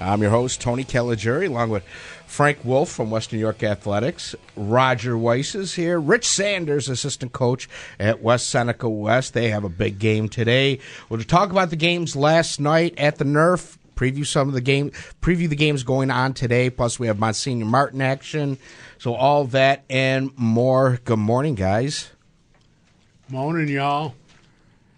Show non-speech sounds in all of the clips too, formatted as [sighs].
I'm your host, Tony Caligieri, along with Frank Wolf from Western New York Athletics. Roger Weiss is here. Rich Sanders, assistant coach at West Seneca West. They have a big game today. We'll talk about the games last night at the Nerf. Preview some of the game, preview the games going on today. Plus, we have Monsignor Martin action. So all that and more. Good morning, guys. Morning, y'all.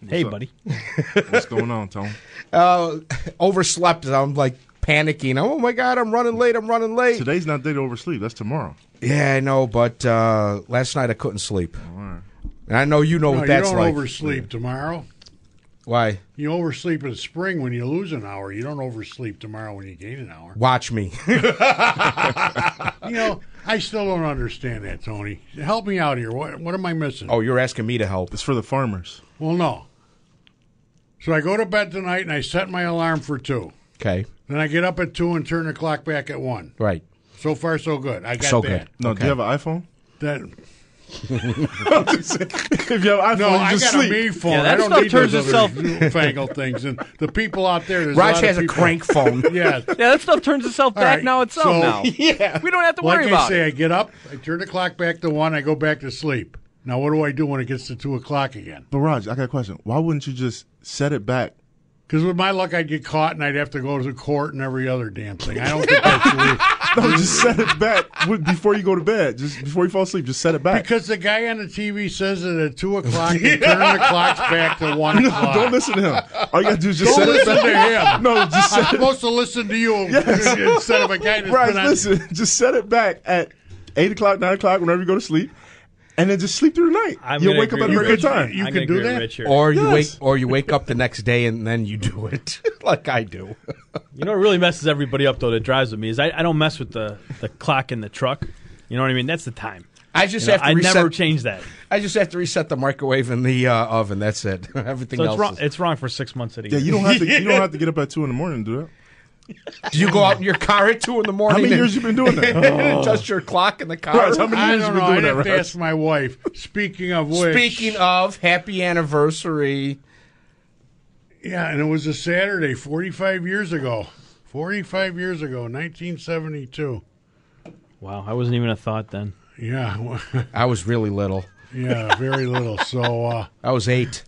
Hey, buddy. [laughs] What's going on, Tom? Uh, overslept. I'm like panicking. Oh my god, I'm running late. I'm running late. Today's not day to oversleep. That's tomorrow. Yeah, I know, but uh, last night I couldn't sleep. And I know you know No, what you that's don't like. oversleep tomorrow. Why? You oversleep in spring when you lose an hour. You don't oversleep tomorrow when you gain an hour. Watch me. [laughs] You know, I still don't understand that, Tony. Help me out here. What, what am I missing? oh, you're asking me to help. It's for the farmers. Well, no. So I go to bed tonight and I set my alarm for two. Okay, Then I get up at two and turn the clock back at one. right. So far, so good. I got So that. good. No, do you have an iPhone? That if you have iPhone, no, you I got sleep. a me phone. Yeah, that I don't stuff need turns those itself- other newfangled things. And the people out there, there's a Raj has a crank phone. [laughs] Yeah, [laughs] Yeah, that stuff turns itself back right, now itself so- now. [laughs] yeah. We don't have to like worry I about say, it. I get up, I turn the clock back to one, I go back to sleep. Now, what do I do when it gets to two o'clock again? But Raj, I got a question. Why wouldn't you just set it back? Because with my luck, I'd get caught and I'd have to go to court and every other damn thing. I don't think that's [laughs] No, just set it back before you go to bed. Just before you fall asleep, just set it back. because the guy on the TV says that at two o'clock [laughs] you turn the clocks back to one no, o'clock. don't listen to him. All you gotta do is just Don't set it listen back. to him. [laughs] No, just I'm it. supposed to listen to you instead of a guy that's Raj, been on. listen. Just set it back at eight o'clock, nine o'clock, whenever you go to sleep, and then just sleep through the night. I'm You'll gonna wake up at a with regular Rich. time. You I'm can gonna do agree with that? Rich here. Or you Yes. wake, or you wake up the next day and then you do it, [laughs] like I do. You know what really messes everybody up though that drives with me is I, I don't mess with the, the clock in the truck. You know what I mean? That's the time. I just You know, have to I reset. never change that. I just have to reset the microwave and the uh, oven. That's it. [laughs] Everything So else. it's wrong. is- It's wrong for six months at a Yeah, year. you don't have to. You don't [laughs] have to get up at two in the morning to do that. Do you go out in your car at two in the morning? How many years you been doing that? [laughs] adjust your clock in the car? Raj, how many I years you don't been know. doing I'd that, have ask my wife. Speaking of which, Speaking of, happy anniversary. Yeah, and it was a Saturday 45 years ago. 45 years ago, 1972. Wow, I wasn't even a thought then. Yeah, I was really little. yeah, very little. So, uh, I was eight.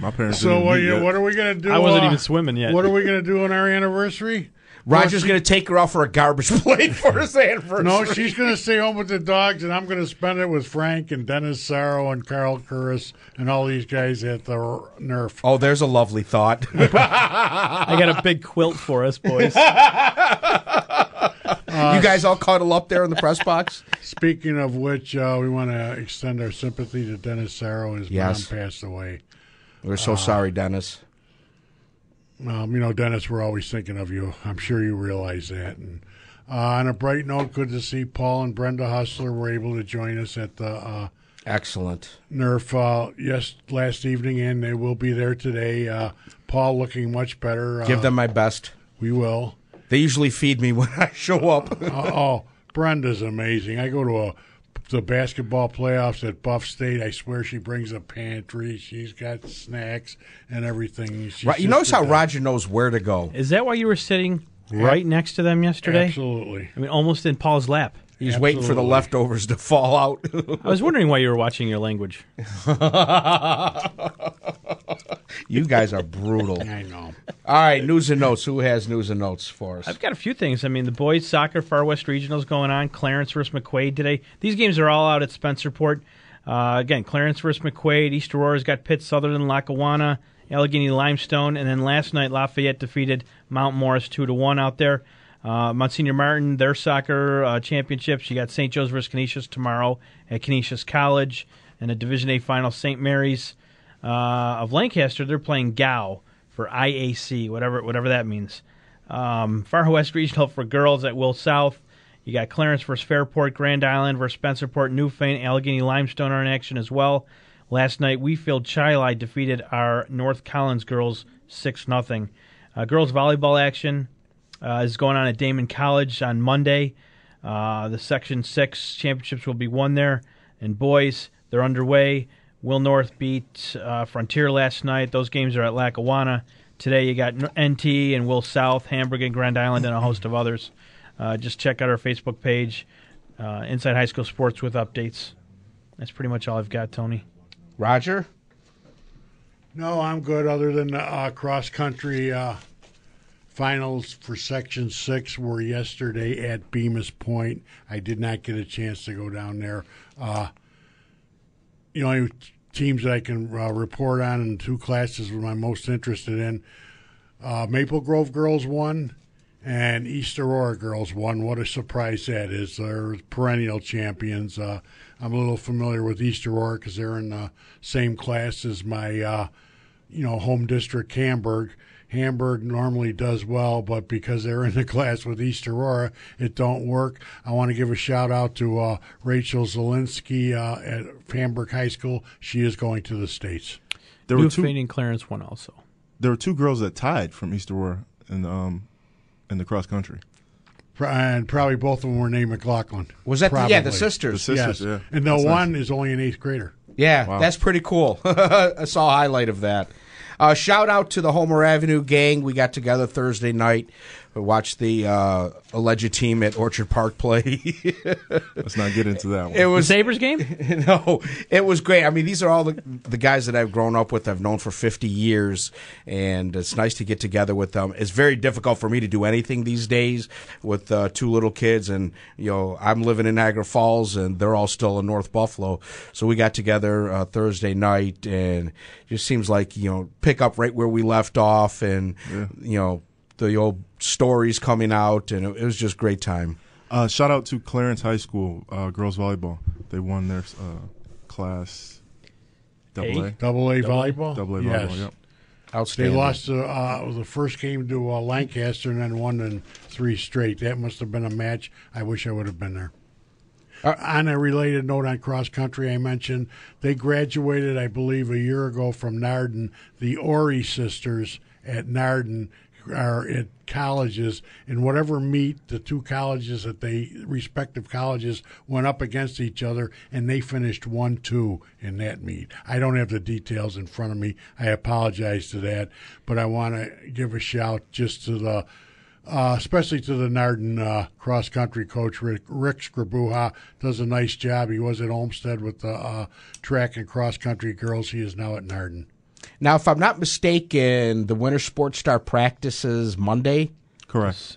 My parents. so didn't what, meet you, what are we gonna do? I wasn't uh, even swimming yet. What are we gonna do on our anniversary? Roger's going to take her out for a garbage [laughs] plate for his anniversary. No, she's gonna stay home with the dogs, and I'm gonna spend it with Frank and Dennis Sarro and Carl Curris and all these guys at the Nerf. Oh, there's a lovely thought. [laughs] I got a big quilt for us, boys. [laughs] you guys all cuddle up there in the press box? Speaking of which, uh, we want to extend our sympathy to Dennis Sarro. His Yes. mom passed away. We're so sorry, Dennis. Um, you know, Dennis, we're always thinking of you. I'm sure you realize that. And uh, on a bright note, good to see Paul and Brenda Hustler were able to join us at the uh, Excellent. Nerf uh, yes last evening, and they will be there today. Uh, Paul looking much better. Uh, Give them my best. We will. They usually feed me when [laughs] I show up. Uh, oh, Brenda's amazing. I go to a the basketball playoffs at Buff State. I swear she brings a pantry. She's got snacks and everything. She's Right, you just notice how best. Roger knows where to go. Is that why you were sitting right next to them yesterday? Absolutely. I mean, almost in Paul's lap. He's waiting for the leftovers to fall out. I was wondering why you were watching your language. [laughs] You guys are brutal. I know. All right, news and notes. Who has news and notes for us? I've got a few things. I mean, the boys soccer Far West Regionals going on. Clarence versus McQuaid today. These games are all out at Spencerport. Uh, again, Clarence versus McQuaid. East Aurora's got Pitt Southern, Lackawanna, Allegany Limestone, and then last night Lafayette defeated Mount Morris two to one out there. Uh, Monsignor Martin, their soccer uh, championships. You got St. Joe's versus Canisius tomorrow at Canisius College, and a Division A final. St. Mary's uh, of Lancaster, they're playing Gow for IAC, whatever whatever that means. Um, Far West Regional for girls at Will South. You got Clarence versus Fairport, Grand Island versus Spencerport, Newfane, Allegany Limestone are in action as well. Last night, Wheatfield Chili defeated our North Collins girls 6 0. Uh, girls volleyball action uh, is going on at Daemen College on Monday. Uh, the Section 6 championships will be won there. And boys, they're underway. Will North beat uh, Frontier last night. Those games are at Lackawanna. Today you got NT and Will South, Hamburg and Grand Island, and a host of others. Uh, just check out our Facebook page, uh, Inside High School Sports with updates. That's pretty much all I've got, Tony. Roger? No, I'm good. Other than uh, cross country uh, finals for Section Six were yesterday at Bemus Point. I did not get a chance to go down there. Uh, know, teams that I can uh, report on in two classes were I'm most interested in. Uh, Maple Grove girls won, and East Aurora girls won. What a surprise that is! They're perennial champions. Uh, I'm a little familiar with East Aurora because they're in the same class as my, uh, you know, home district Hamburg. Hamburg normally does well, but because they're in the class with East Aurora, it don't work. I want to give a shout out to uh, Rachel Zelinsky uh, at Hamburg High School. She is going to the states. There were Newfane two. and Clarence won also. There were two girls that tied from East Aurora in um in the cross country. And probably both of them were named McLaughlin. Was that the, Probably. yeah the sisters? The sisters, yes. yeah. And the That's nice. one is only an eighth grader. Yeah, Wow. that's pretty cool. [laughs] I saw a highlight of that. Uh, shout out to the Homer Avenue gang. We got together Thursday night. We watched the uh, alleged team at Orchard Park play. [laughs] Let's not get into that one. it was Sabres game? [laughs] no, it was great. I mean, these are all the the guys that I've grown up with, I've known for 50 years, and it's nice to get together with them. It's very difficult for me to do anything these days with uh, two little kids, and you know, I'm living in Niagara Falls, and they're all still in North Buffalo. So we got together uh, Thursday night, and it just seems like you know, pick up right where we left off, and you know, the old stories coming out, and it, it was just great time. Uh, shout out to Clarence High School uh, girls volleyball. They won their uh, class double A. Double A volleyball. Double A yes. volleyball. Yep. They lost the, uh, the first game to uh, Lancaster and then won in three straight. That must have been a match. I wish I would have been there. Uh, on a related note on cross country, I mentioned they graduated, I believe, a year ago from Nardin. The Ori sisters at Nardin are at colleges, in whatever meet the two colleges that they respective colleges went up against each other, and they finished one two in that meet. I don't have the details in front of me. I apologize to that, but I want to give a shout just to the uh, especially to the Nardin uh, cross country coach Rick, Rick does a nice job. He was at Olmsted with the uh, track and cross country girls. He is now at Nardin. Now, if I'm not mistaken, the Winter Sports Star practices Monday. Correct.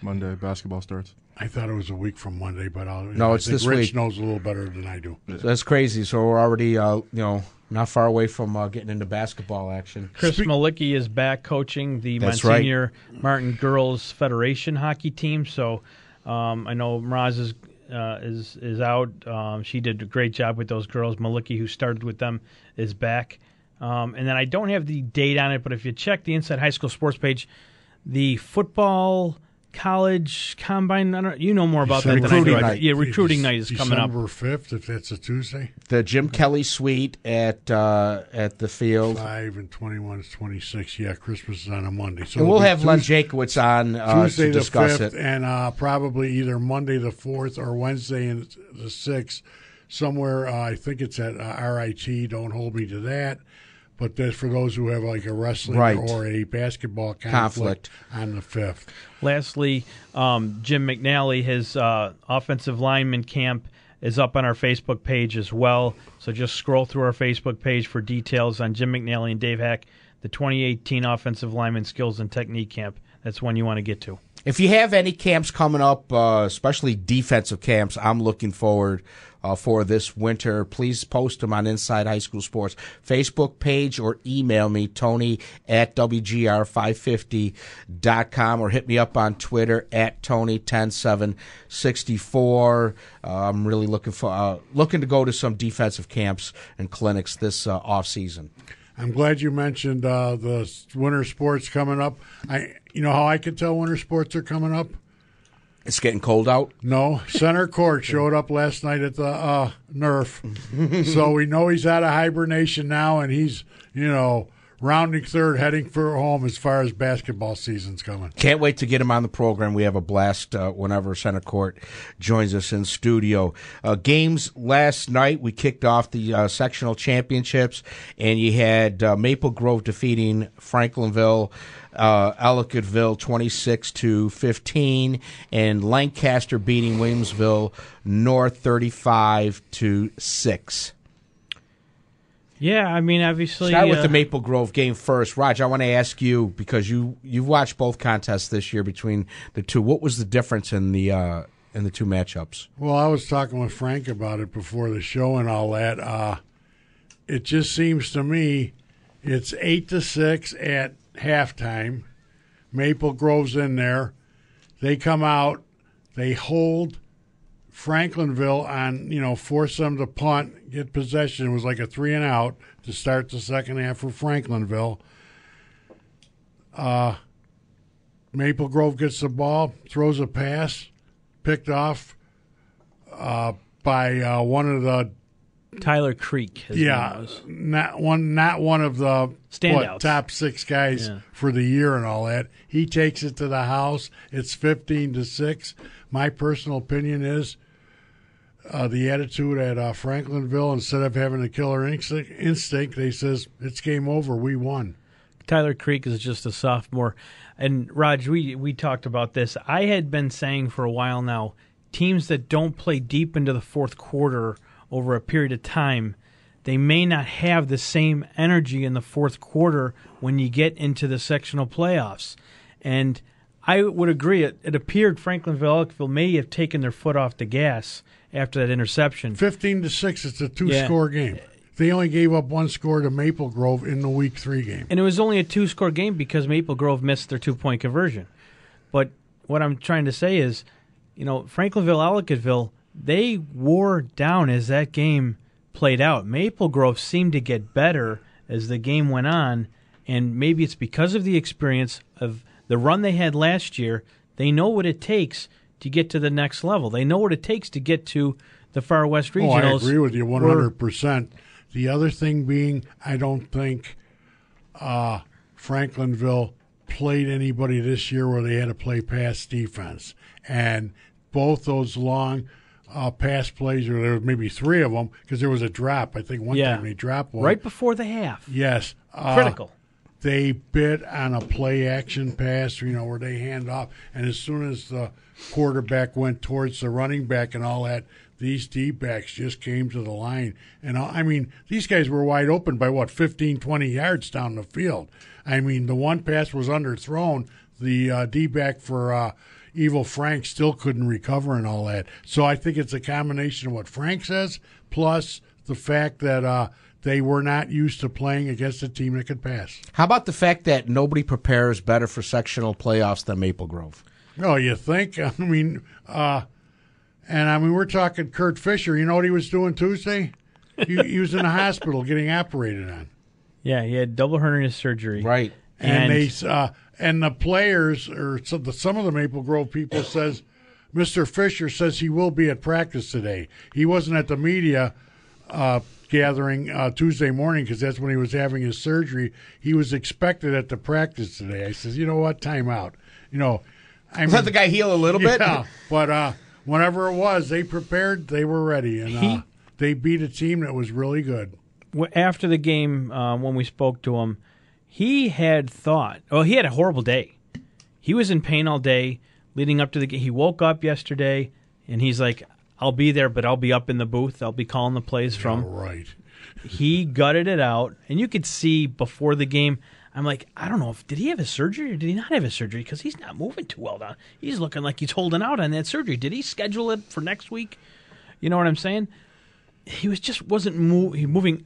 Monday basketball starts. I thought it was a week from Monday, but I'll, No, I it's think this Rich week. knows a little better than I do. So that's crazy. So we're already, uh, you know, not far away from uh, getting into basketball action. Chris Malicki is back coaching the That's Monsignor Martin Girls Federation hockey team. So um, I know Mraz is uh, is is out. Um, she did a great job with those girls. Malicki, who started with them, is back. Um, and then I don't have the date on it, but if you check the Inside High School Sports page, the football college combine. I don't, you know more about that than I do. Recruiting night. Yeah, recruiting night is coming up. December fifth, if that's a Tuesday. The Jim Kelly Suite at uh, at the field, Five and twenty-one is twenty-six. Yeah, Christmas is on a Monday, so and we'll it'll have Len Tues- Jakowitz on uh, Tuesday to the discuss fifth, it. and uh, probably either Monday the fourth or Wednesday and the sixth, somewhere. Uh, I think it's at uh, RIT. Don't hold me to that. But that's for those who have like a wrestling Right. or a basketball conflict, Conflict. on the fifth. Lastly, um, Jim McNally, his uh, offensive lineman camp is up on our Facebook page as well. So just scroll through our Facebook page for details on Jim McNally and Dave Hack. the 2018 offensive lineman skills and technique camp. That's one you want to get to. If you have any camps coming up, uh, especially defensive camps, I'm looking forward uh, for this winter. Please post them on Inside High School Sports Facebook page or email me, Tony at WGR550.com or hit me up on Twitter at Tony10764. Uh, I'm really looking for uh, looking to go to some defensive camps and clinics this uh, off season. I'm glad you mentioned uh, the winter sports coming up. I, you know how I can tell winter sports are coming up. It's getting cold out. No, center court [laughs] showed up last night at the uh, Nerf, so we know he's out of hibernation now, and he's you know rounding third, heading for home as far as basketball season's coming. Can't wait to get him on the program. We have a blast uh, whenever Center Court joins us in studio. Uh, games last night, we kicked off the uh, sectional championships, and you had uh, Maple Grove defeating Franklinville. Uh, Ellicottville 26 to 15, and Lancaster beating Williamsville North 35 to 6. Yeah, I mean, obviously. Start with uh, the Maple Grove game first. Raj, I want to ask you because you you've watched both contests this year between the two. What was the difference in the uh, in the two matchups? Well, I was talking with Frank about it before the show and all that. Uh, it just seems to me it's eight to six at halftime. Maple Grove's in there. They come out. They hold Franklinville on, you know, force them to punt, get possession. It was like a three and out to start the second half for Franklinville. Uh, Maple Grove gets the ball, throws a pass, picked off uh, by uh, one of the Tyler Creek. His yeah, not one, not one of the what, top six guys Yeah. for the year and all that. He takes it to the house. It's fifteen to six. My personal opinion is uh, the attitude at uh, Franklinville. Instead of having a killer instinct, instinct, they says it's game over. We won. Tyler Creek is just a sophomore. And Raj, we we talked about this. I had been saying for a while now, teams that don't play deep into the fourth quarter over a period of time, they may not have the same energy in the fourth quarter when you get into the sectional playoffs. And I would agree. It, it appeared Franklinville Elkville may have taken their foot off the gas after that interception. Fifteen to six. It's a two Yeah. score game. They only gave up one score to Maple Grove in the week three game. And it was only a two score game because Maple Grove missed their two point conversion. But what I'm trying to say is, you know, Franklinville, Ellicottville, they wore down as that game played out. Maple Grove seemed to get better as the game went on, and maybe it's because of the experience of the run they had last year. They know what it takes to get to the next level. They know what it takes to get to the Far West Oh, Regionals. I agree with you hundred percent. The other thing being, I don't think uh, Franklinville played anybody this year where they had to play pass defense, and both those long uh, pass plays, or there was maybe three of them because there was a drop. I think one Yeah. time they dropped one right before the half. Yes, uh, Critical. They bit on a play action pass, you know, where they hand off, and as soon as the quarterback went towards the running back and all that, these D backs just came to the line. And I mean, these guys were wide open by what 15, 20 yards down the field. I mean, the one pass was underthrown. The uh, D back for uh, Evil Frank still couldn't recover and all that. So I think it's a combination of what Frank says plus the fact that uh, they were not used to playing against a team that could pass. How about the fact that nobody prepares better for sectional playoffs than Maple Grove? Oh, you think? [laughs] I mean, uh, and I mean, we're talking Kurt Fisher. You know what he was doing Tuesday? he, he was in the [laughs] hospital getting operated on. Yeah, he had double hernia surgery. Right. and, And- they uh, and the players or some, the, some of the Maple Grove people [coughs] says Mr. Fisher says he will be at practice today. He wasn't at the media uh, gathering uh, Tuesday morning because that's when he was having his surgery. He was expected at the practice today. I says, you know what, time out. You know, I Let the guy heal a little bit. yeah, but uh, whenever it was, they prepared, they were ready, and uh, they beat a team that was really good. after the game uh, when we spoke to him, he had thought. Well, he had a horrible day. He was in pain all day leading up to the game. He woke up yesterday and he's like, "I'll be there, but I'll be up in the booth. I'll be calling the plays from." Right. He gutted it out, and you could see before the game. I'm like, I don't know if did he have his surgery or did he not have his surgery because he's not moving too well down. He's looking like he's holding out on that surgery. Did he schedule it for next week? You know what I'm saying? He was just wasn't move, he moving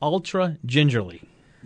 ultra gingerly.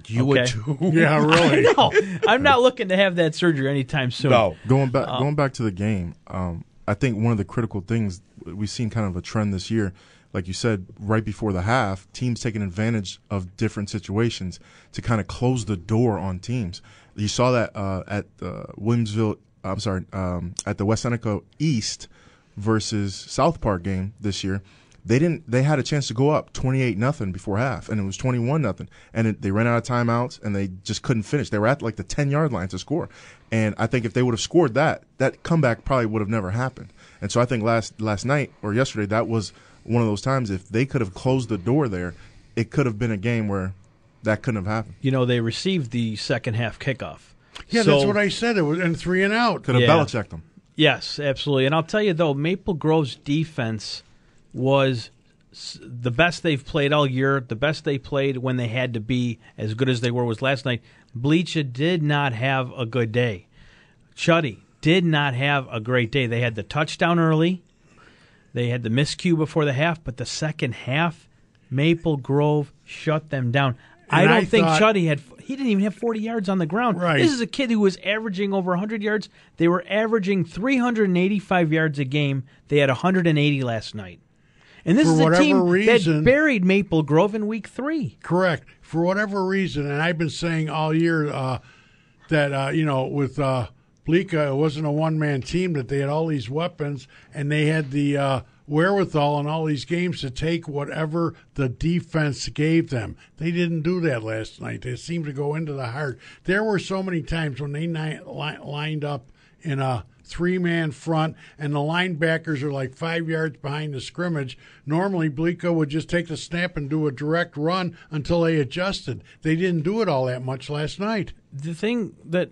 You would too. [laughs] Yeah, really. [laughs] No, I'm not looking to have that surgery anytime soon. No. Going back, Uh, going back to the game, um, I think one of the critical things we've seen kind of a trend this year, like you said, right before the half, teams taking advantage of different situations to kind of close the door on teams. You saw that uh, at the Williamsville. I'm sorry, um, at the West Seneca East versus South Park game this year. They didn't. They had a chance to go up twenty eight nothing before half, and it was twenty one nothing, and it, they ran out of timeouts, and they just couldn't finish. They were at like the ten yard line to score, and I think if they would have scored that, that comeback probably would have never happened. And so I think last last night or yesterday, that was one of those times. If they could have closed the door there, it could have been a game where that couldn't have happened. You know, they received the second half kickoff. Yeah, So- that's what I said. It was and three and out. Could have Yeah. Belichicked them. Yes, absolutely. And I'll tell you though, Maple Grove's defense was the best they've played all year. The best they played when they had to be as good as they were was last night. Bleacha did not have a good day. Chuddy did not have a great day. They had the touchdown early. They had the miscue before the half, but the second half, Maple Grove shut them down. I don't I think thought- Chuddy had. He didn't even have 40 yards on the ground. Right. This is a kid who was averaging over 100 yards. They were averaging 385 yards a game. They had 180 last night. And this For is a team reason- that buried Maple Grove in week three. Correct. For whatever reason, and I've been saying all year uh, that uh, you know with uh, Blika, it wasn't a one man team. That they had all these weapons and they had the uh, wherewithal in all these games to take whatever the defense gave them. They didn't do that last night. They seemed to go into the heart. There were so many times when they ni- li- lined up in a three man front and the linebackers are like five yards behind the scrimmage. Normally, Blico would just take the snap and do a direct run until they adjusted. They didn't do it all that much last night. The thing that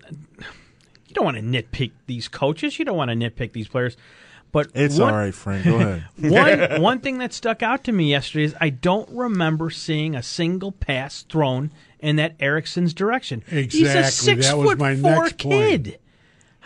you don't want to nitpick these coaches, you don't want to nitpick these players, but It's one, all right, Frank. Go ahead. [laughs] one one thing that stuck out to me yesterday is I don't remember seeing a single pass thrown in that Erickson's direction. He's a Exactly. six That was foot my four next point.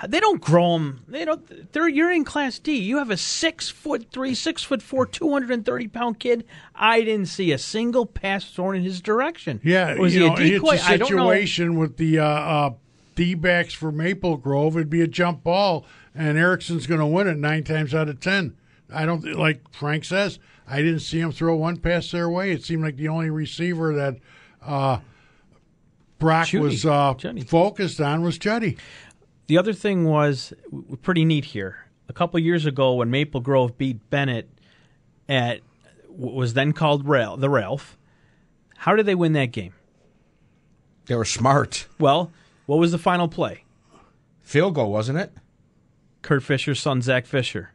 They don't grow them. They don't. They're you're in Class D. You have a six foot three, six foot four, two hundred and thirty pound kid. I didn't see a single pass thrown in his direction. Yeah, was you he know, a decoy? it's a situation with the uh, uh, D backs for Maple Grove. It'd be a jump ball, and Erickson's going to win it nine times out of ten. I don't like Frank says. I didn't see him throw one pass their way. It seemed like the only receiver that uh, Brock Judy. was uh, focused on was Juddy. The other thing was pretty neat here. A couple years ago, when Maple Grove beat Bennett at what was then called Rail, the Ralph, how did they win that game? They were smart. Well, what was the final play? Field goal, wasn't it? Kurt Fisher's son, Zach Fisher.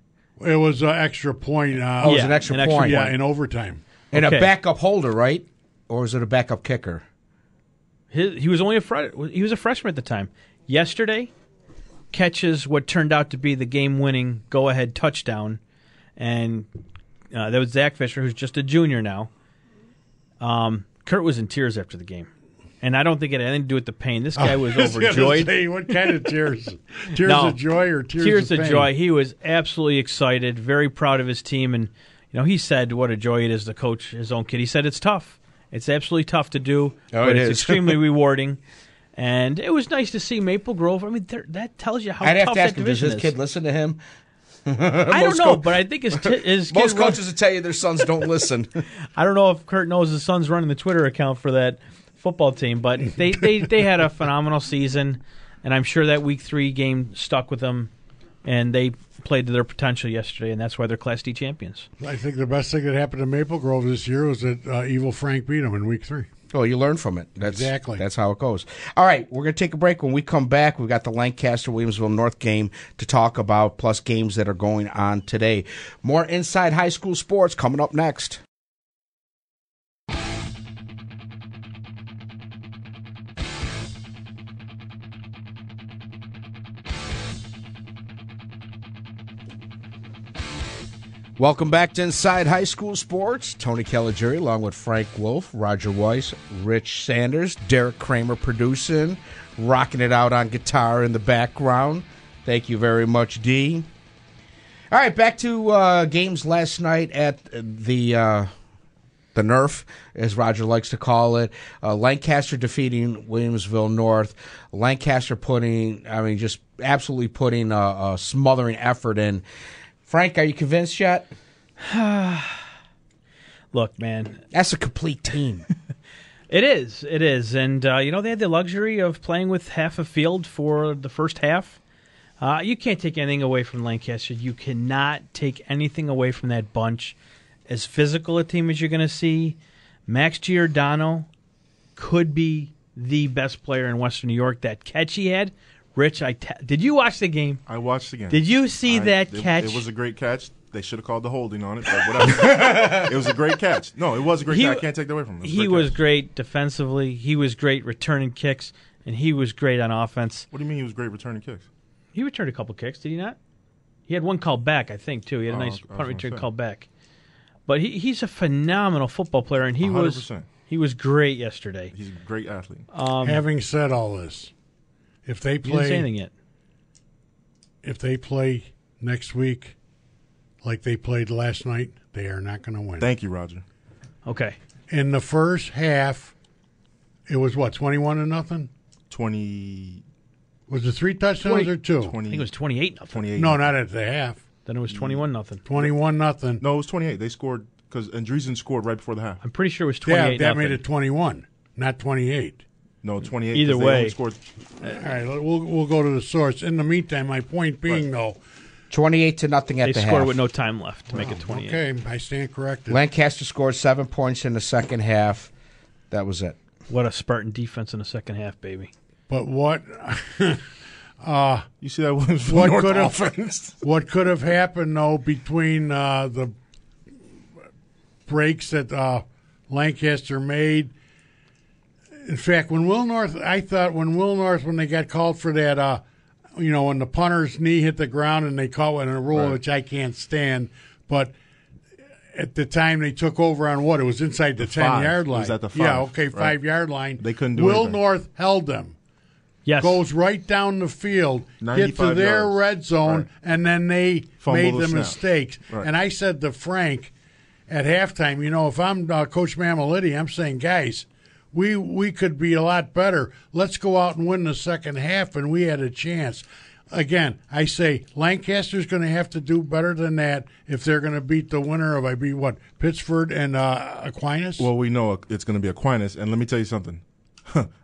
It was an extra point. Uh, Oh, it was Yeah, an extra an extra point. yeah, in overtime. And Okay. a backup holder, right? Or was it a backup kicker? His, he was only a fre- he was a freshman at the time. Yesterday, catches what turned out to be the game-winning go-ahead touchdown, and uh, that was Zach Fisher, who's just a junior now. Um, Kurt was in tears after the game, and I don't think it had anything to do with the pain. This guy was [laughs] I overjoyed. say, what kind of tears? [laughs] tears No. of joy or tears, tears of, of joy. He was absolutely excited, very proud of his team, and you know he said what a joy it is to coach his own kid. He said it's tough. It's absolutely tough to do, Oh, but it it's is. extremely [laughs] rewarding. And it was nice to see Maple Grove. I mean, that tells you how I'd have tough to ask that him, does division his is. kid listen to him? I don't most know, co- but I think his, t- [laughs] his Most kid run- coaches would tell you their sons don't listen. [laughs] I don't know if Kurt knows his son's running the Twitter account for that football team, but they, they, they had a phenomenal season, and I'm sure that week three game stuck with them, and they played to their potential yesterday, and that's why they're Class D champions. I think the best thing that happened to Maple Grove this year was that uh, Evil Frank beat them in week three. Oh, you learn from it. That's, Exactly. That's how it goes. All right, we're going to take a break. When we come back, we've got the Lancaster Williamsville North game to talk about, plus games that are going on today. More Inside High School Sports coming up next. Welcome back to Inside High School Sports. Tony Caligieri, along with Frank Wolf, Roger Weiss, Rich Sanders, Derek Kramer producing, rocking it out on guitar in the background. Thank you very much, D. All right, back to uh, games last night at the uh, the Nerf, as Roger likes to call it. Uh, Lancaster defeating Williamsville North. Lancaster putting, I mean, just absolutely putting a, a smothering effort in. Frank, are you convinced yet? [sighs] Look, man, That's a complete team. [laughs] it is. It is. And, uh, you know, they had the luxury of playing with half a field for the first half. Uh, you can't take anything away from Lancaster. You cannot take anything away from that bunch. As physical a team as you're going to see, Max Giordano could be the best player in Western New York. That catch he had, Rich, I did you watch the game? I watched the game. Did you see I- that it- catch? It was a great catch. They should have called the holding on it, but whatever. [laughs] it was a great catch. No, it was a great He- catch. I can't take that away from him. It a he great was catch. great defensively. He was great returning kicks, and he was great on offense. What do you mean he was great returning kicks? He returned a couple kicks, did he not? He had one called back, I think, too. He had a Oh, nice okay. Punt return say. called back. But he, he's a phenomenal football player, and he was 100%. he was great yesterday. He's a great athlete. Um, Having said all this, if they you didn't say play anything yet. if they play next week like they played last night, they are not going to win. Thank you, Roger. Okay. In the first half, it was what twenty-one to nothing. 20, Was it three touchdowns or two? 20 I think it was 28 nothing. 28. No, not at the half. Then it was 21 nothing. Twenty-one nothing. No, it was 28. They scored because Andreessen scored right before the half. I'm pretty sure it was 28 Yeah, that nothing. made it twenty-one, not twenty-eight. No, 28. Either way. only scored. All right, we'll we'll go to the source. In the meantime, my point being though, 28 to nothing at They the scored half. with no time left to make it 28. okay, I stand corrected. Lancaster scored seven points in the second half. That was it. What a Spartan defense in the second half, baby. But what [laughs] You see that was What North could have- offense? [laughs] what could have happened though between uh, the breaks that uh, Lancaster made? In fact, when Will North, I thought when Will North, when they got called for that, uh, you know, when the punter's knee hit the ground and they caught it in a rule Right. which I can't stand, but at the time they took over on what it was inside the, ten five. yard line. was at the Yeah, five, okay, right. five yard line. They couldn't do it. Will anything. North held them Yes. goes right down the field, hit to their yards. red zone, Right. and then they Fumble made the the mistakes. Right. And I said to Frank at halftime, you know, if I'm uh, Coach Mammaliti, I'm saying, guys, we we could be a lot better. Let's go out and win the second half, and we had a chance. Again, I say Lancaster's going to have to do better than that if they're going to beat the winner of I beat what Pittsford and uh, Aquinas. Well, we know it's going to be Aquinas, and let me tell you something.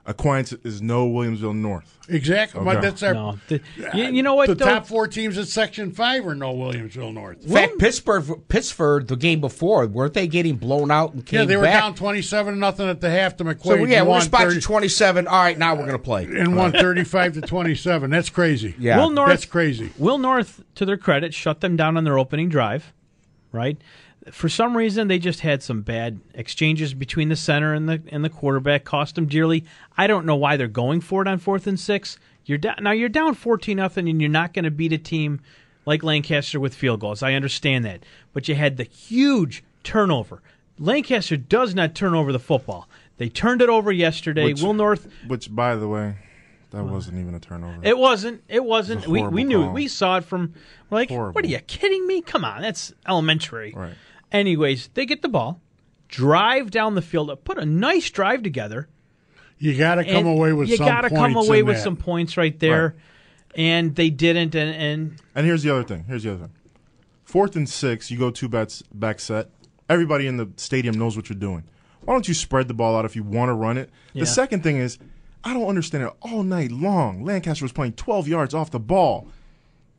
Aquinas is no Williamsville North. exactly, but that's our No. The- you, you know what? the though? top four teams in Section Five are no Williamsville North. In fact, Pittsford, Pittsford, the game before, weren't they getting blown out and came Yeah, they were back? down twenty-seven nothing at the half to McQuaid. So yeah, we're won spot 30 you 27. All right, now we're going to play. and won thirty-five to twenty-seven. That's crazy. Yeah. Will North, that's crazy. Will North, to their credit, shut them down on their opening drive, right? For some reason, they just had some bad exchanges between the center and the and the quarterback, cost them dearly. I don't know why they're going for it on fourth and six. You're down now. You're down fourteen nothing, and you're not going to beat a team like Lancaster with field goals. I understand that, but you had the huge turnover. Lancaster does not turn over the football. They turned it over yesterday. Which- Will North Which, by the way, that wasn't even a turnover. it wasn't. It wasn't. It was we we knew. call. We saw it from. Like, Horrible. what are you kidding me? Come on, that's elementary. Right. Anyways, they get the ball, drive down the field, put a nice drive together. You got to come away with you some gotta come points away in with that. some points right there, and they didn't. And, and And here's the other thing. Here's the other thing. Fourth and six, you go two bats back set. Everybody in the stadium knows what you're doing. Why don't you spread the ball out if you want to run it? Yeah. The second thing is, I don't understand it. All night long, Lancaster was playing 12 yards off the ball,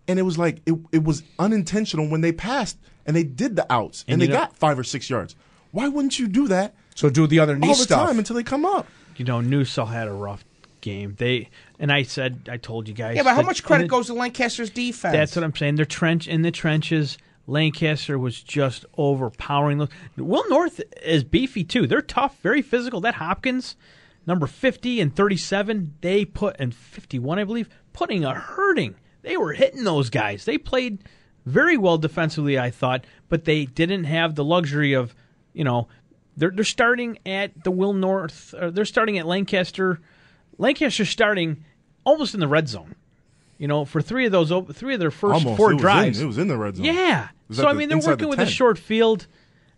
and it was like it, it was unintentional when they passed and they did the outs and, And they know- got five or six yards. Why wouldn't you do that So do the underneath all the stuff. time until they come up? you know, Newsall had a rough game. They and I said, I told you guys. yeah, but how much credit the- goes to Lancaster's defense? That's what I'm saying. Their trench in the trenches. Lancaster was just overpowering those. Will North is beefy too. They're tough, very physical. That Hopkins, number 50 and 37, they put and 51, I believe, putting a hurting. They were hitting those guys. They played very well defensively, I thought, but they didn't have the luxury of, you know, they're they're starting at the Will North. Uh, they're starting at Lancaster. Lancaster's starting almost in the red zone. You know, for three of those, three of their first Almost. four it drives. In, it was in the red zone. Yeah. So I the- mean, they're working the with a short field.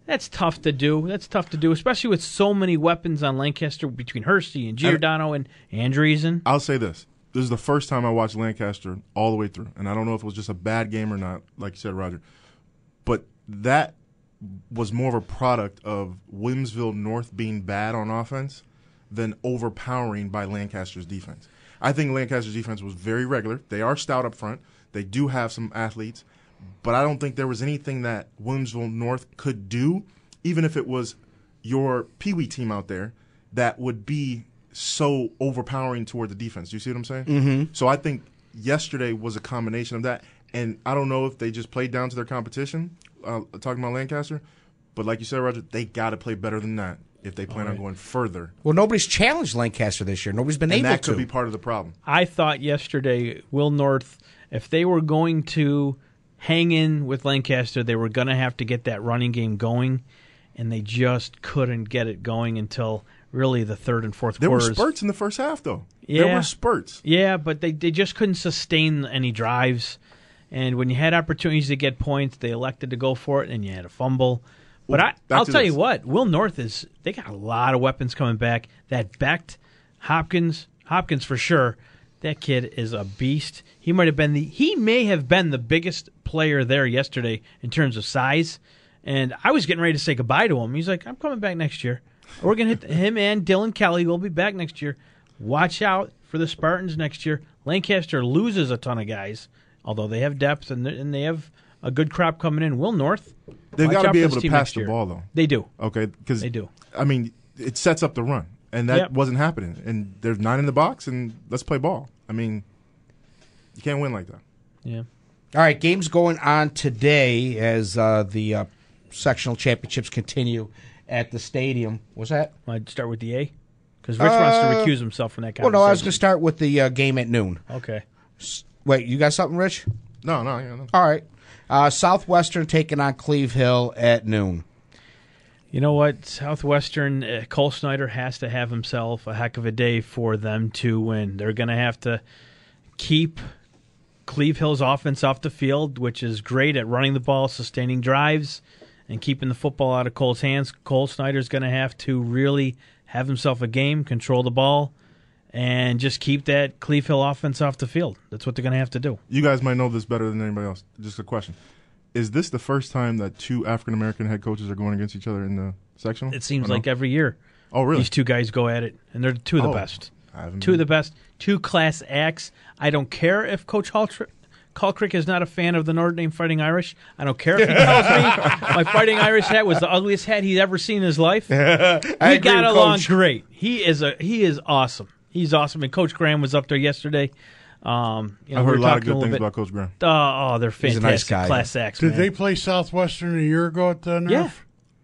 That's tough to do. That's tough to do, especially with so many weapons on Lancaster between Hursty and Giordano and Andreessen. I'll say this. This is the first time I watched Lancaster all the way through. And I don't know if it was just a bad game or not, like you said, Roger. But that was more of a product of Williamsville North being bad on offense than overpowering by Lancaster's defense. I think Lancaster's defense was very regular. They are stout up front. They do have some athletes, but I don't think there was anything that Williamsville North could do, even if it was your Pee Wee team out there, that would be so overpowering toward the defense. Do you see what I'm saying? Mm-hmm. So I think yesterday was a combination of that, and I don't know if they just played down to their competition. Uh, talking about Lancaster, but like you said, Roger, they got to play better than that if they plan on going further, Well, nobody's challenged Lancaster this year. Nobody's been and able that to. That could be part of the problem. I thought yesterday, Will North, if they were going to hang in with Lancaster, they were going to have to get that running game going, and they just couldn't get it going until really the third and fourth There were spurts in the first half, though. Yeah. There were spurts. Yeah, but they, they just couldn't sustain any drives. And when you had opportunities to get points, they elected to go for it, and you had a fumble. But Well, I, I'll tell this. you what, Will North is they got a lot of weapons coming back. That Becht, Hopkins, Hopkins for sure. That kid is a beast. He might have been the he may have been the biggest player there yesterday in terms of size. And I was getting ready to say goodbye to him. He's like, I'm coming back next year. We're gonna hit him and Dylan Kelly will be back next year. Watch out for the Spartans next year. Lancaster loses a ton of guys, although they have depth and they- and they have a good crop coming in. Will North, They've got to be able to pass the ball, though. They do. Okay, because They do. I mean, it sets up the run, and that Yep. wasn't happening. And there's nine in the box, and let's play ball. I mean, you can't win like that. Yeah. All right, games going on today as uh, the uh, sectional championships continue at the stadium. Was that? I'd start with the A because Rich wants to recuse himself from that kind of Well, conversation. no, I was going to start with the uh, game at noon. Okay. Wait, you got something, Rich? No, no, yeah, no. All right. Uh, Southwestern taking on Cleve Hill at noon. You know what? Southwestern, uh, Cole Snyder has to have himself a heck of a day for them to win. They're going to have to keep Cleve Hill's offense off the field, which is great at running the ball, sustaining drives, and keeping the football out of Cole's hands. Cole Snyder's going to have to really have himself a game, control the ball, and just keep that Cleve Hill offense off the field. That's what they're going to have to do. You guys might know this better than anybody else. Just a question: Is this the first time that two African American head coaches are going against each other in the sectional? It seems no? like every year Oh, really? these two guys go at it, and they're two of the Oh, best. I haven't Two of the best. Two class acts. I don't care if Coach Haltr- Kalkrick is not a fan of the Notre Dame Fighting Irish. I don't care if he tells me [laughs] my Fighting Irish hat was the ugliest hat he's ever seen in his life. [laughs] we got along Coach. great. He is a he is awesome. He's awesome. And Coach Graham was up there yesterday. Um, you know, I've we heard a lot of good things bit. about Coach Graham. Oh, oh, they're He's a fantastic nice guy. class acts. Did man. they play Southwestern a year ago at the Nerf? Yeah,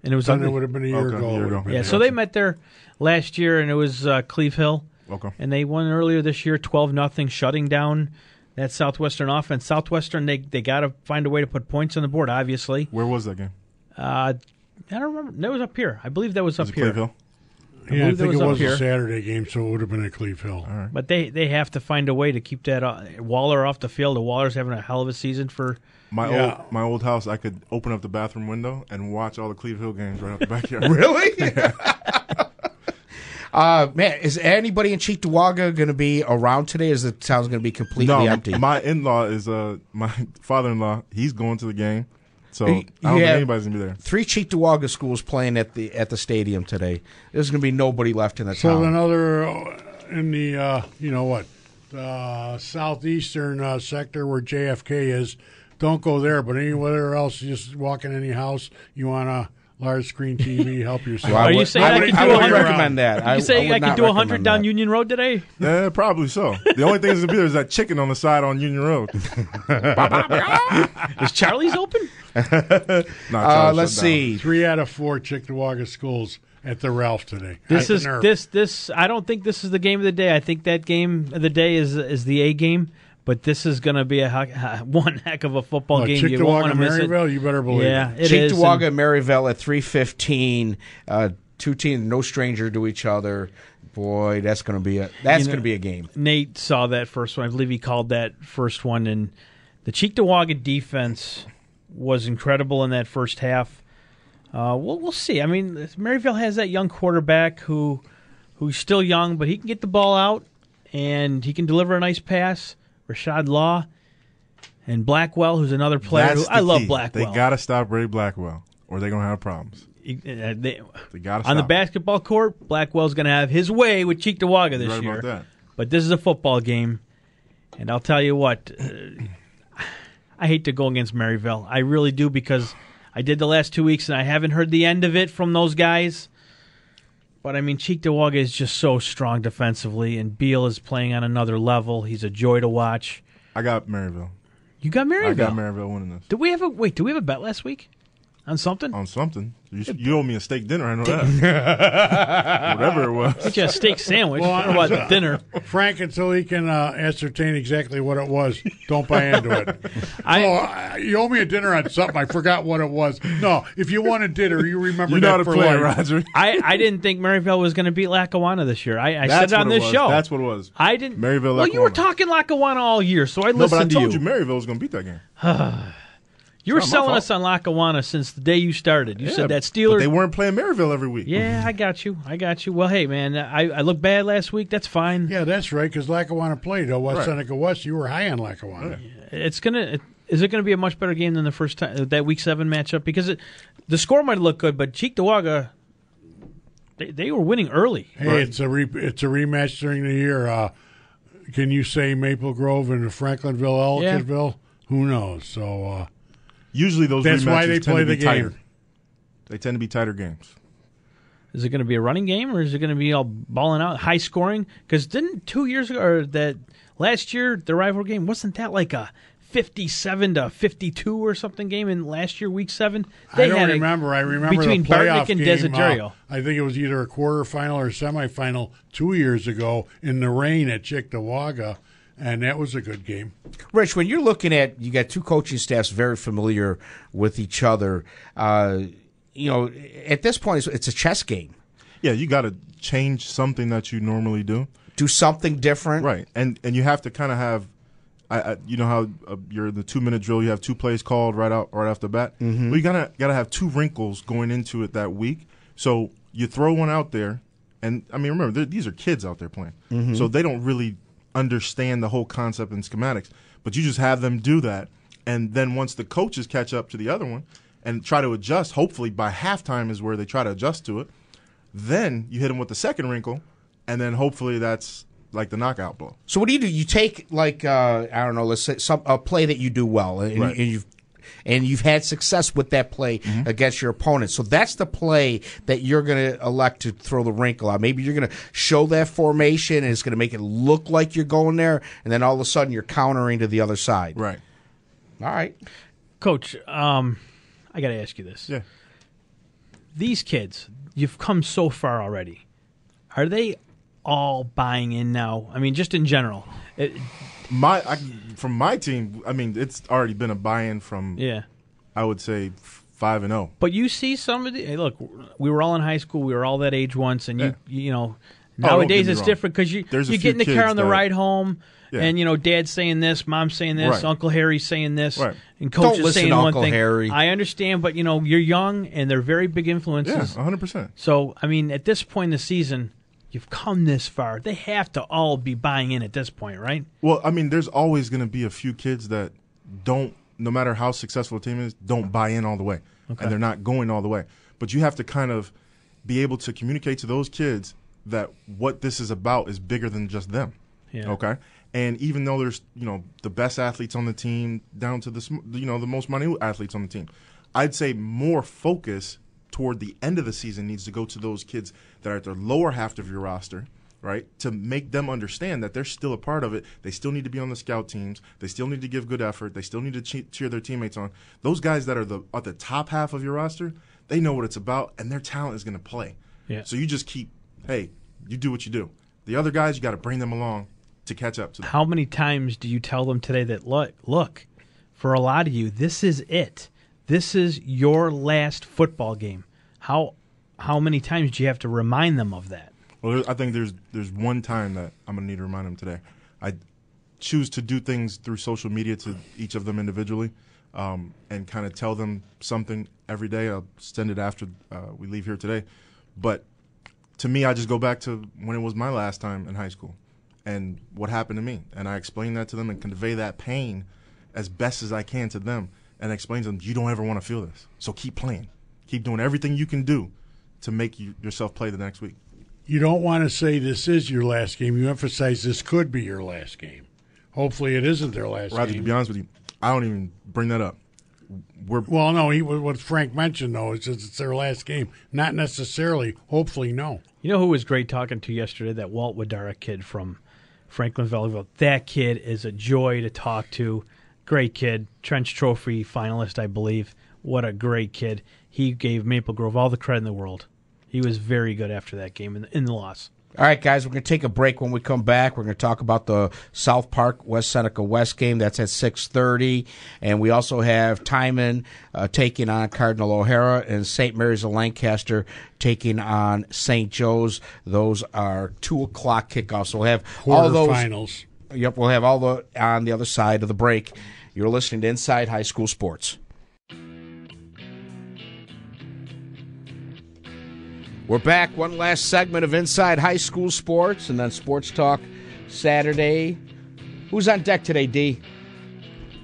and it was Then it would have been a year Okay, ago. a year ago. Yeah, so they met there last year, and it was uh, Cleve Hill. Okay. and they won earlier this year, twelve nothing, shutting down that Southwestern offense. Southwestern, they they got to find a way to put points on the board. Obviously, Where was that game? uh, I don't remember. That was up here. I believe that was Was up it here. Cleve Hill? Yeah, I believe that think was it was here. a Saturday game, so it would have been at Cleve Hill. But they they have to find a way to keep that uh, Waller off the field. The Waller's having a hell of a season for. My Yeah. old my old house, I could open up the bathroom window and watch all the Cleve Hill games right out the backyard. [laughs] Really? [laughs] uh, man, is anybody in Cheektowaga going to be around today? Is the town's going to be completely no, empty? my in law is uh my [laughs] father in law. He's going to the game, so I don't you think anybody's gonna be there. Three Cheektowaga schools playing at the at the stadium today. There's going to be nobody left in the So town. another uh, in the uh, you know what uh, southeastern uh, sector where JFK is. Don't go there, but anywhere else, you just walk in any house, you want a large screen TV, help yourself. Well, I Are you would- saying I I would- could I do would recommend that. I, you say would I, not could do hundred down that. Union Road today? Yeah, probably so. The only thing that's gonna be there is that chicken on the side on Union Road. Is Charlie's open? [laughs] Nah, Uh, let's see. Three out of four Cheektowaga schools at the Ralph today. This At is Nerf. this this. I don't think this is the game of the day. I think that game of the day is is the A game. But this is going to be a heck- [laughs] one heck of a football Oh, game. You won't want Chickawaga, to miss it. Maryvale, you better believe Yeah, it. it is. Cheektowaga and- and Maryvale at three fifteen. Uh, two teams, no stranger to each other. Boy, that's going to be a that's You know- going to be a game. Nate saw that first one. I believe he called that first one, and the Cheektowaga defense was incredible in that first half. Uh, we'll we'll see. I mean, Maryvale has that young quarterback who who's still young, but he can get the ball out and he can deliver a nice pass. Rashad Law and Blackwell, who's another player. Who, I love key. Blackwell. They got to stop Ray Blackwell, or they're gonna have problems. Uh, they- They got to on the basketball court, Blackwell's going to have his way with Cheektowaga this Right year. about that. But this is a football game, and I'll tell you what, uh, [sighs] I hate to go against Maryvale. I really do because I did the last two weeks and I haven't heard the end of it from those guys. But I mean, Cheektowaga is just so strong defensively, and Beal is playing on another level. He's a joy to watch. I got Maryvale. You got Maryvale. I got Maryvale winning this Did we have a wait? Did we have a bet last week on something? on something. You, you owe me a steak dinner. I know that. [laughs] Whatever it was. Get you a steak sandwich. Well, I don't know about dinner. Frank, until he can uh, ascertain exactly what it was, don't buy into it. [laughs] I- oh, I- you owe me a dinner on something. I forgot what it was. No, if you want a dinner, you remember You know that how to for play, life. Roger. [laughs] I, I didn't think Maryvale was going to beat Lackawanna this year. I, I said That's it on what it this was. show. That's what it was. I didn't. Maryvale, Well, you were Lackawanna. talking Lackawanna all year, so I No, listened but I told to you, Maryvale was going to beat that game. [sighs] [sighs] You were selling us on Lackawanna since the day you started. You Yeah, said that But Steelers. they weren't playing Maryvale every week. yeah, I got you. I got you. Well, hey, man, I, I looked bad last week. That's fine. Yeah, that's right, because Lackawanna played. Oh, West Right. Seneca West, you were high on Lackawanna. It's gonna. It, is it going to be a much better game than the first time that Week Seven matchup? Because it, the score might look good, but Cheektowaga, they, they were winning early. Hey, it's a re- it's a rematch during the year. Uh, can you say Maple Grove and Franklinville, Yeah. Ellicottville? Who knows? So uh, Usually those That's rematches why they tend play to be the game. tighter. They tend to be tighter games. Is it going to be a running game or is it going to be all balling out, high scoring? Because didn't two years ago or that last year the rival game wasn't that like a fifty-seven to fifty-two or something game in last year week seven? I don't had remember. I remember between the playoff Bartnick and game. Desiderio. uh, I think it was either a quarterfinal or semifinal two years ago in the rain at Cheektowaga, and that was a good game. Rich, when you're looking at you got two coaching staffs very familiar with each other. Uh, you know, at this point, it's, it's a chess game. Yeah, you got to change something that you normally do. Do something different. Right, and and you have to kind of have, I, I, you know how uh, you're in the two minute drill. You have two plays called right out right off the bat. Mm-hmm. Well, you gotta gotta have two wrinkles going into it that week. So you throw one out there, and I mean remember these are kids out there playing, so they don't really understand the whole concept and schematics. But you just have them do that, and then once the coaches catch up to the other one and try to adjust, hopefully by halftime is where they try to adjust to it. Then you hit them with the second wrinkle, and then hopefully that's like the knockout blow. So what do you do? You take like uh, I don't know, let's say some a play that you do well, and, Right. and you've and you've had success with that play Mm-hmm. against your opponent. So that's the play that you're going to elect to throw the wrinkle out. Maybe you're going to show that formation, and it's going to make it look like you're going there, and then all of a sudden you're countering to the other side. Right. All right. Coach, um, I got to ask you this. Yeah. These kids, you've come so far already. Are they all buying in now? I mean, just in general. It, My I, from my team, I mean, it's already been a buy-in from yeah. I would say five and oh. zero. But you see some of the hey, look. We were all in high school. We were all that age once, and you you know. Oh, Nowadays get me it's wrong. different because you There's a you get in the car on the that- ride home, Yeah. and you know Dad's saying this, Mom's saying this, Right. Uncle Harry's saying this, Right. and Coach Don't is saying to one Uncle thing. Harry. I understand, but you know you're young, and they're very big influences. Yeah, influences. hundred percent. So I mean, at this point in the season, you've come this far. They have to all be buying in at this point, right? Well, I mean, there's always going to be a few kids that don't, no matter how successful a team is, don't buy in all the way, and they're not going all the way. But you have to kind of be able to communicate to those kids that what this is about is bigger than just them. Yeah. Okay. And even though there's you know the best athletes on the team down to the you know the most minute athletes on the team, I'd say more focus toward the end of the season needs to go to those kids that are at the lower half of your roster, right? To make them understand that they're still a part of it. They still need to be on the scout teams. They still need to give good effort. They still need to cheer their teammates on. Those guys that are the at the top half of your roster, they know what it's about, and their talent is going to play. Yeah. So you just keep, hey, you do what you do. The other guys, you got to bring them along to catch up to them. How many times do you tell them today that look, look, for a lot of you, this is it. This is your last football game. How how many times do you have to remind them of that? Well, I think there's there's one time that I'm gonna need to remind them today. I choose to do things through social media to each of them individually, um, and kind of tell them something every day. I'll send it after uh, we leave here today, but to me, I just go back to when it was my last time in high school, and what happened to me, and I explain that to them and convey that pain as best as I can to them, and explains to them you don't ever want to feel this, so keep playing, keep doing everything you can do to make you, yourself play the next week. You don't want to say this is your last game. You emphasize this could be your last game. Hopefully, it isn't their last game. Roger, to be honest with you, I don't even bring that up. We're Well, no, he what Frank mentioned though is it's it's their last game. Not necessarily. Hopefully, no. You know who was great talking to yesterday? That Walt Wadara kid from Franklin Valleyville. That kid is a joy to talk to. Great kid, Trench Trophy finalist, I believe. What a great kid. He gave Maple Grove all the credit in the world. He was very good after that game in the, in the loss. All right, guys, we're going to take a break. When we come back, we're going to talk about the South Park West Seneca West game. That's at six thirty, and we also have Timon uh, taking on Cardinal O'Hara and St. Mary's of Lancaster taking on St. Joe's. Those are two o'clock kickoffs. So we'll have all those. Quarterfinals. Yep, we'll have all the on the other side of the break. You're listening to Inside High School Sports. We're back. One last segment of Inside High School Sports, and then Sports Talk Saturday. Who's on deck today, D?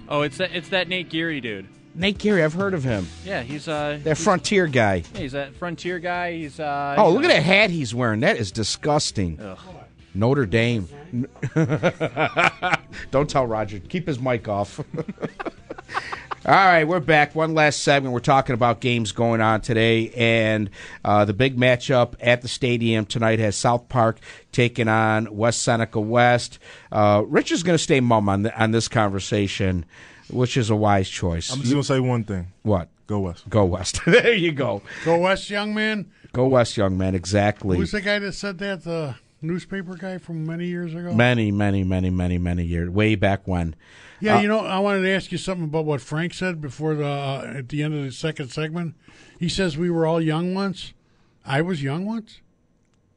Oh, it's that it's that Nate Geary dude. Nate Geary. I've heard of him. Yeah, he's uh That Frontier guy. yeah, he's that frontier guy. He's uh Oh, you look know- at that hat he's wearing. That is disgusting. Notre Dame. [laughs] Don't tell Roger. Keep his mic off. [laughs] All right, we're back. One last segment. We're talking about games going on today, and uh, the big matchup at the stadium tonight has South Park taking on West Seneca West. Uh, Rich is going to stay mum on the, on this conversation, which is a wise choice. I'm just gonna say one thing: what? go West. Go West. [laughs] there you go. Go West, young man. Go West, young man. Exactly. Who's the guy that said that? The newspaper guy from many years ago. Many, many, many, many, many years, way back when. Yeah, Uh, you know, I wanted to ask you something about what Frank said before the uh, at the end of the second segment. He says we were all young once. I was young once.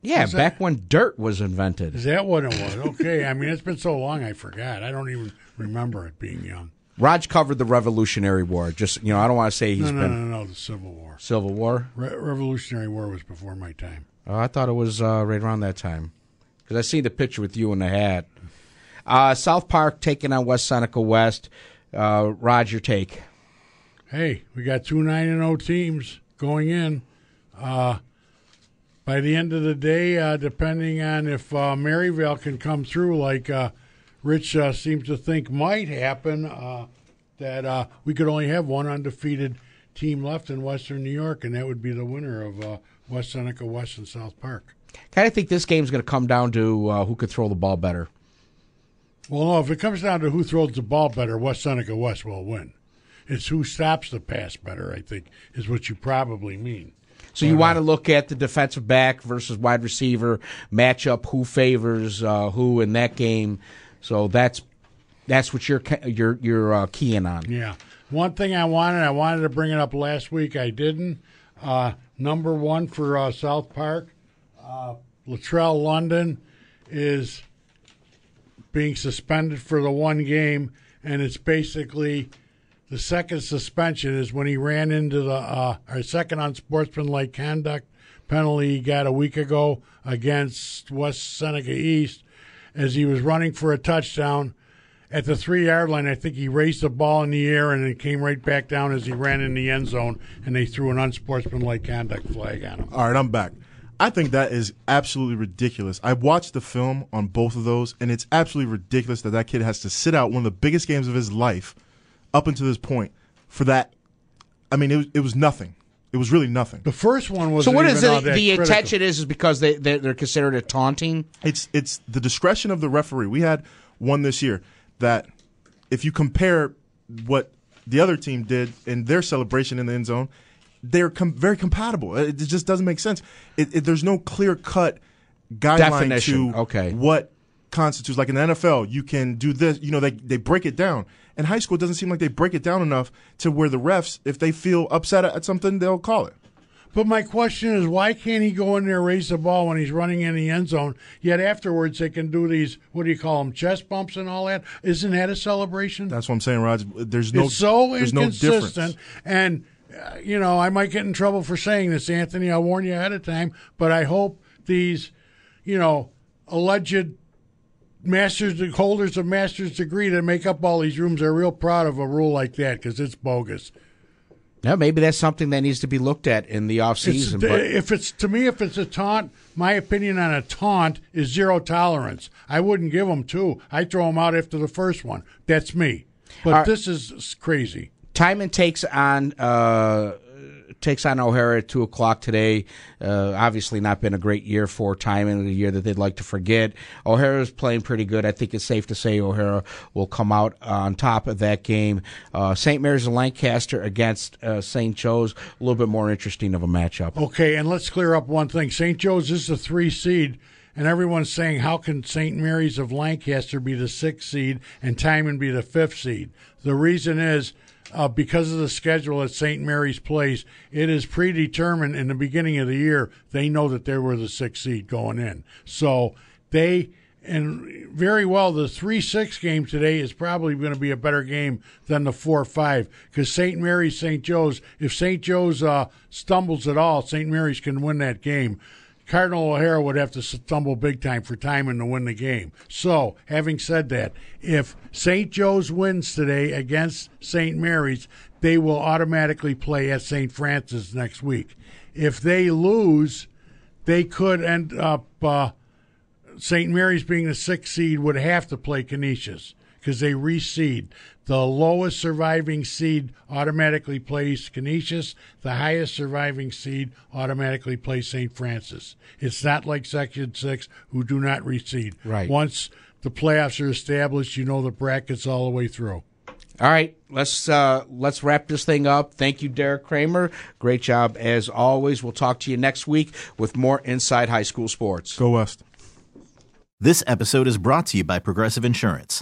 Yeah, Is that- back when dirt was invented. Is that what it was? Okay. I mean, it's been so long, I forgot. I don't even remember it being young. Raj covered the Revolutionary War. Just you know, I don't want to say he's No, no, been no, no, no. The Civil War. Civil War. Re- Revolutionary War was before my time. Oh, I thought it was uh, right around that time because I see the picture with you in the hat. Uh, South Park taking on West Seneca West. Uh, your take. Hey, we got two nine and zero teams going in. Uh, by the end of the day, uh, depending on if uh, Maryvale can come through, like uh, Rich uh, seems to think might happen, uh, that uh, we could only have one undefeated team left in Western New York, and that would be the winner of uh, West Seneca West and South Park. Kind of think this game's going to come down to uh, who could throw the ball better. Well, no, if it comes down to who throws the ball better, West Seneca West will win. It's who stops the pass better, I think, is what you probably mean. So you want to look at the defensive back versus wide receiver matchup, who favors uh, who in that game. So that's that's what you're you're you're uh, keying on. Yeah. One thing I wanted, I wanted to bring it up last week. I didn't. Uh, number one for uh, South Park, uh, Latrell London is being suspended for the one game, and it's basically the second suspension is when he ran into the uh, our second unsportsmanlike conduct penalty he got a week ago against West Seneca East as he was running for a touchdown at the three yard line, I think he raised the ball in the air and it came right back down as he ran in the end zone, and they threw an unsportsmanlike conduct flag on him. All right, I'm back. I think that is absolutely ridiculous. I watched the film on both of those, and it's absolutely ridiculous that that kid has to sit out one of the biggest games of his life up until this point for that. I mean, it was, it was nothing. It was really nothing. The first one was So what is even all it? The critical. attention is is because they they're, they're considered a taunting. It's it's the discretion of the referee. We had one this year that if you compare what the other team did in their celebration in the end zone, they're com- very compatible. It, it just doesn't make sense. It, it, there's no clear cut guideline Definition, to okay. what constitutes like in the NFL, you can do this. You know, they they break it down. In high school, it doesn't seem like they break it down enough to where the refs, if they feel upset at something, they'll call it. But my question is, why can't he go in there raise the ball when he's running in the end zone? Yet afterwards, they can do these what do you call them, chest bumps and all that. Isn't that a celebration? That's what I'm saying, Raj. There's no it's so there's inconsistent, difference. and uh, you know I might get in trouble for saying this, Anthony. I'll warn you ahead of time. But I hope these, you know, alleged masters holders of master's degree that make up all these rooms are real proud of a rule like that because it's bogus. Yeah, maybe that's something that needs to be looked at in the off It's, season. But if it's to me, if it's a taunt, my opinion on a taunt is zero tolerance. I wouldn't give them two. I throw them out after the first one. That's me. But right. this is crazy. Timon takes on uh, takes on O'Hara at two o'clock today. Uh, obviously, not been a great year for Timon, a year that they'd like to forget. O'Hara's playing pretty good. I think it's safe to say O'Hara will come out on top of that game. Uh, St. Mary's and Lancaster against uh, St. Joe's, a little bit more interesting of a matchup. Okay, and let's clear up one thing. St. Joe's is the three seed, and everyone's saying, how can St. Mary's of Lancaster be the sixth seed and Timon be the fifth seed? The reason is uh, because of the schedule at St. Mary's Place, it is predetermined in the beginning of the year. They know that they were the sixth seed going in. So they. And very well, the 3 6 game today is probably going to be a better game than the 4 5 because St. Mary's, St. Joe's, if St. Joe's uh, stumbles at all, St. Mary's can win that game. Cardinal O'Hara would have to stumble big time for Timon to win the game. So, having said that, if St. Joe's wins today against St. Mary's, they will automatically play at St. Francis next week. If they lose, they could end up. Uh, St. Mary's being the sixth seed would have to play Canisius because they reseed. The lowest surviving seed automatically plays Canisius. The highest surviving seed automatically plays St. Francis. It's not like Section 6 who do not reseed. Right. Once the playoffs are established, you know the brackets all the way through. All right, let's uh, let's wrap this thing up. Thank you, Derek Kramer. Great job as always. We'll talk to you next week with more Inside High School Sports. Go West. This episode is brought to you by Progressive Insurance.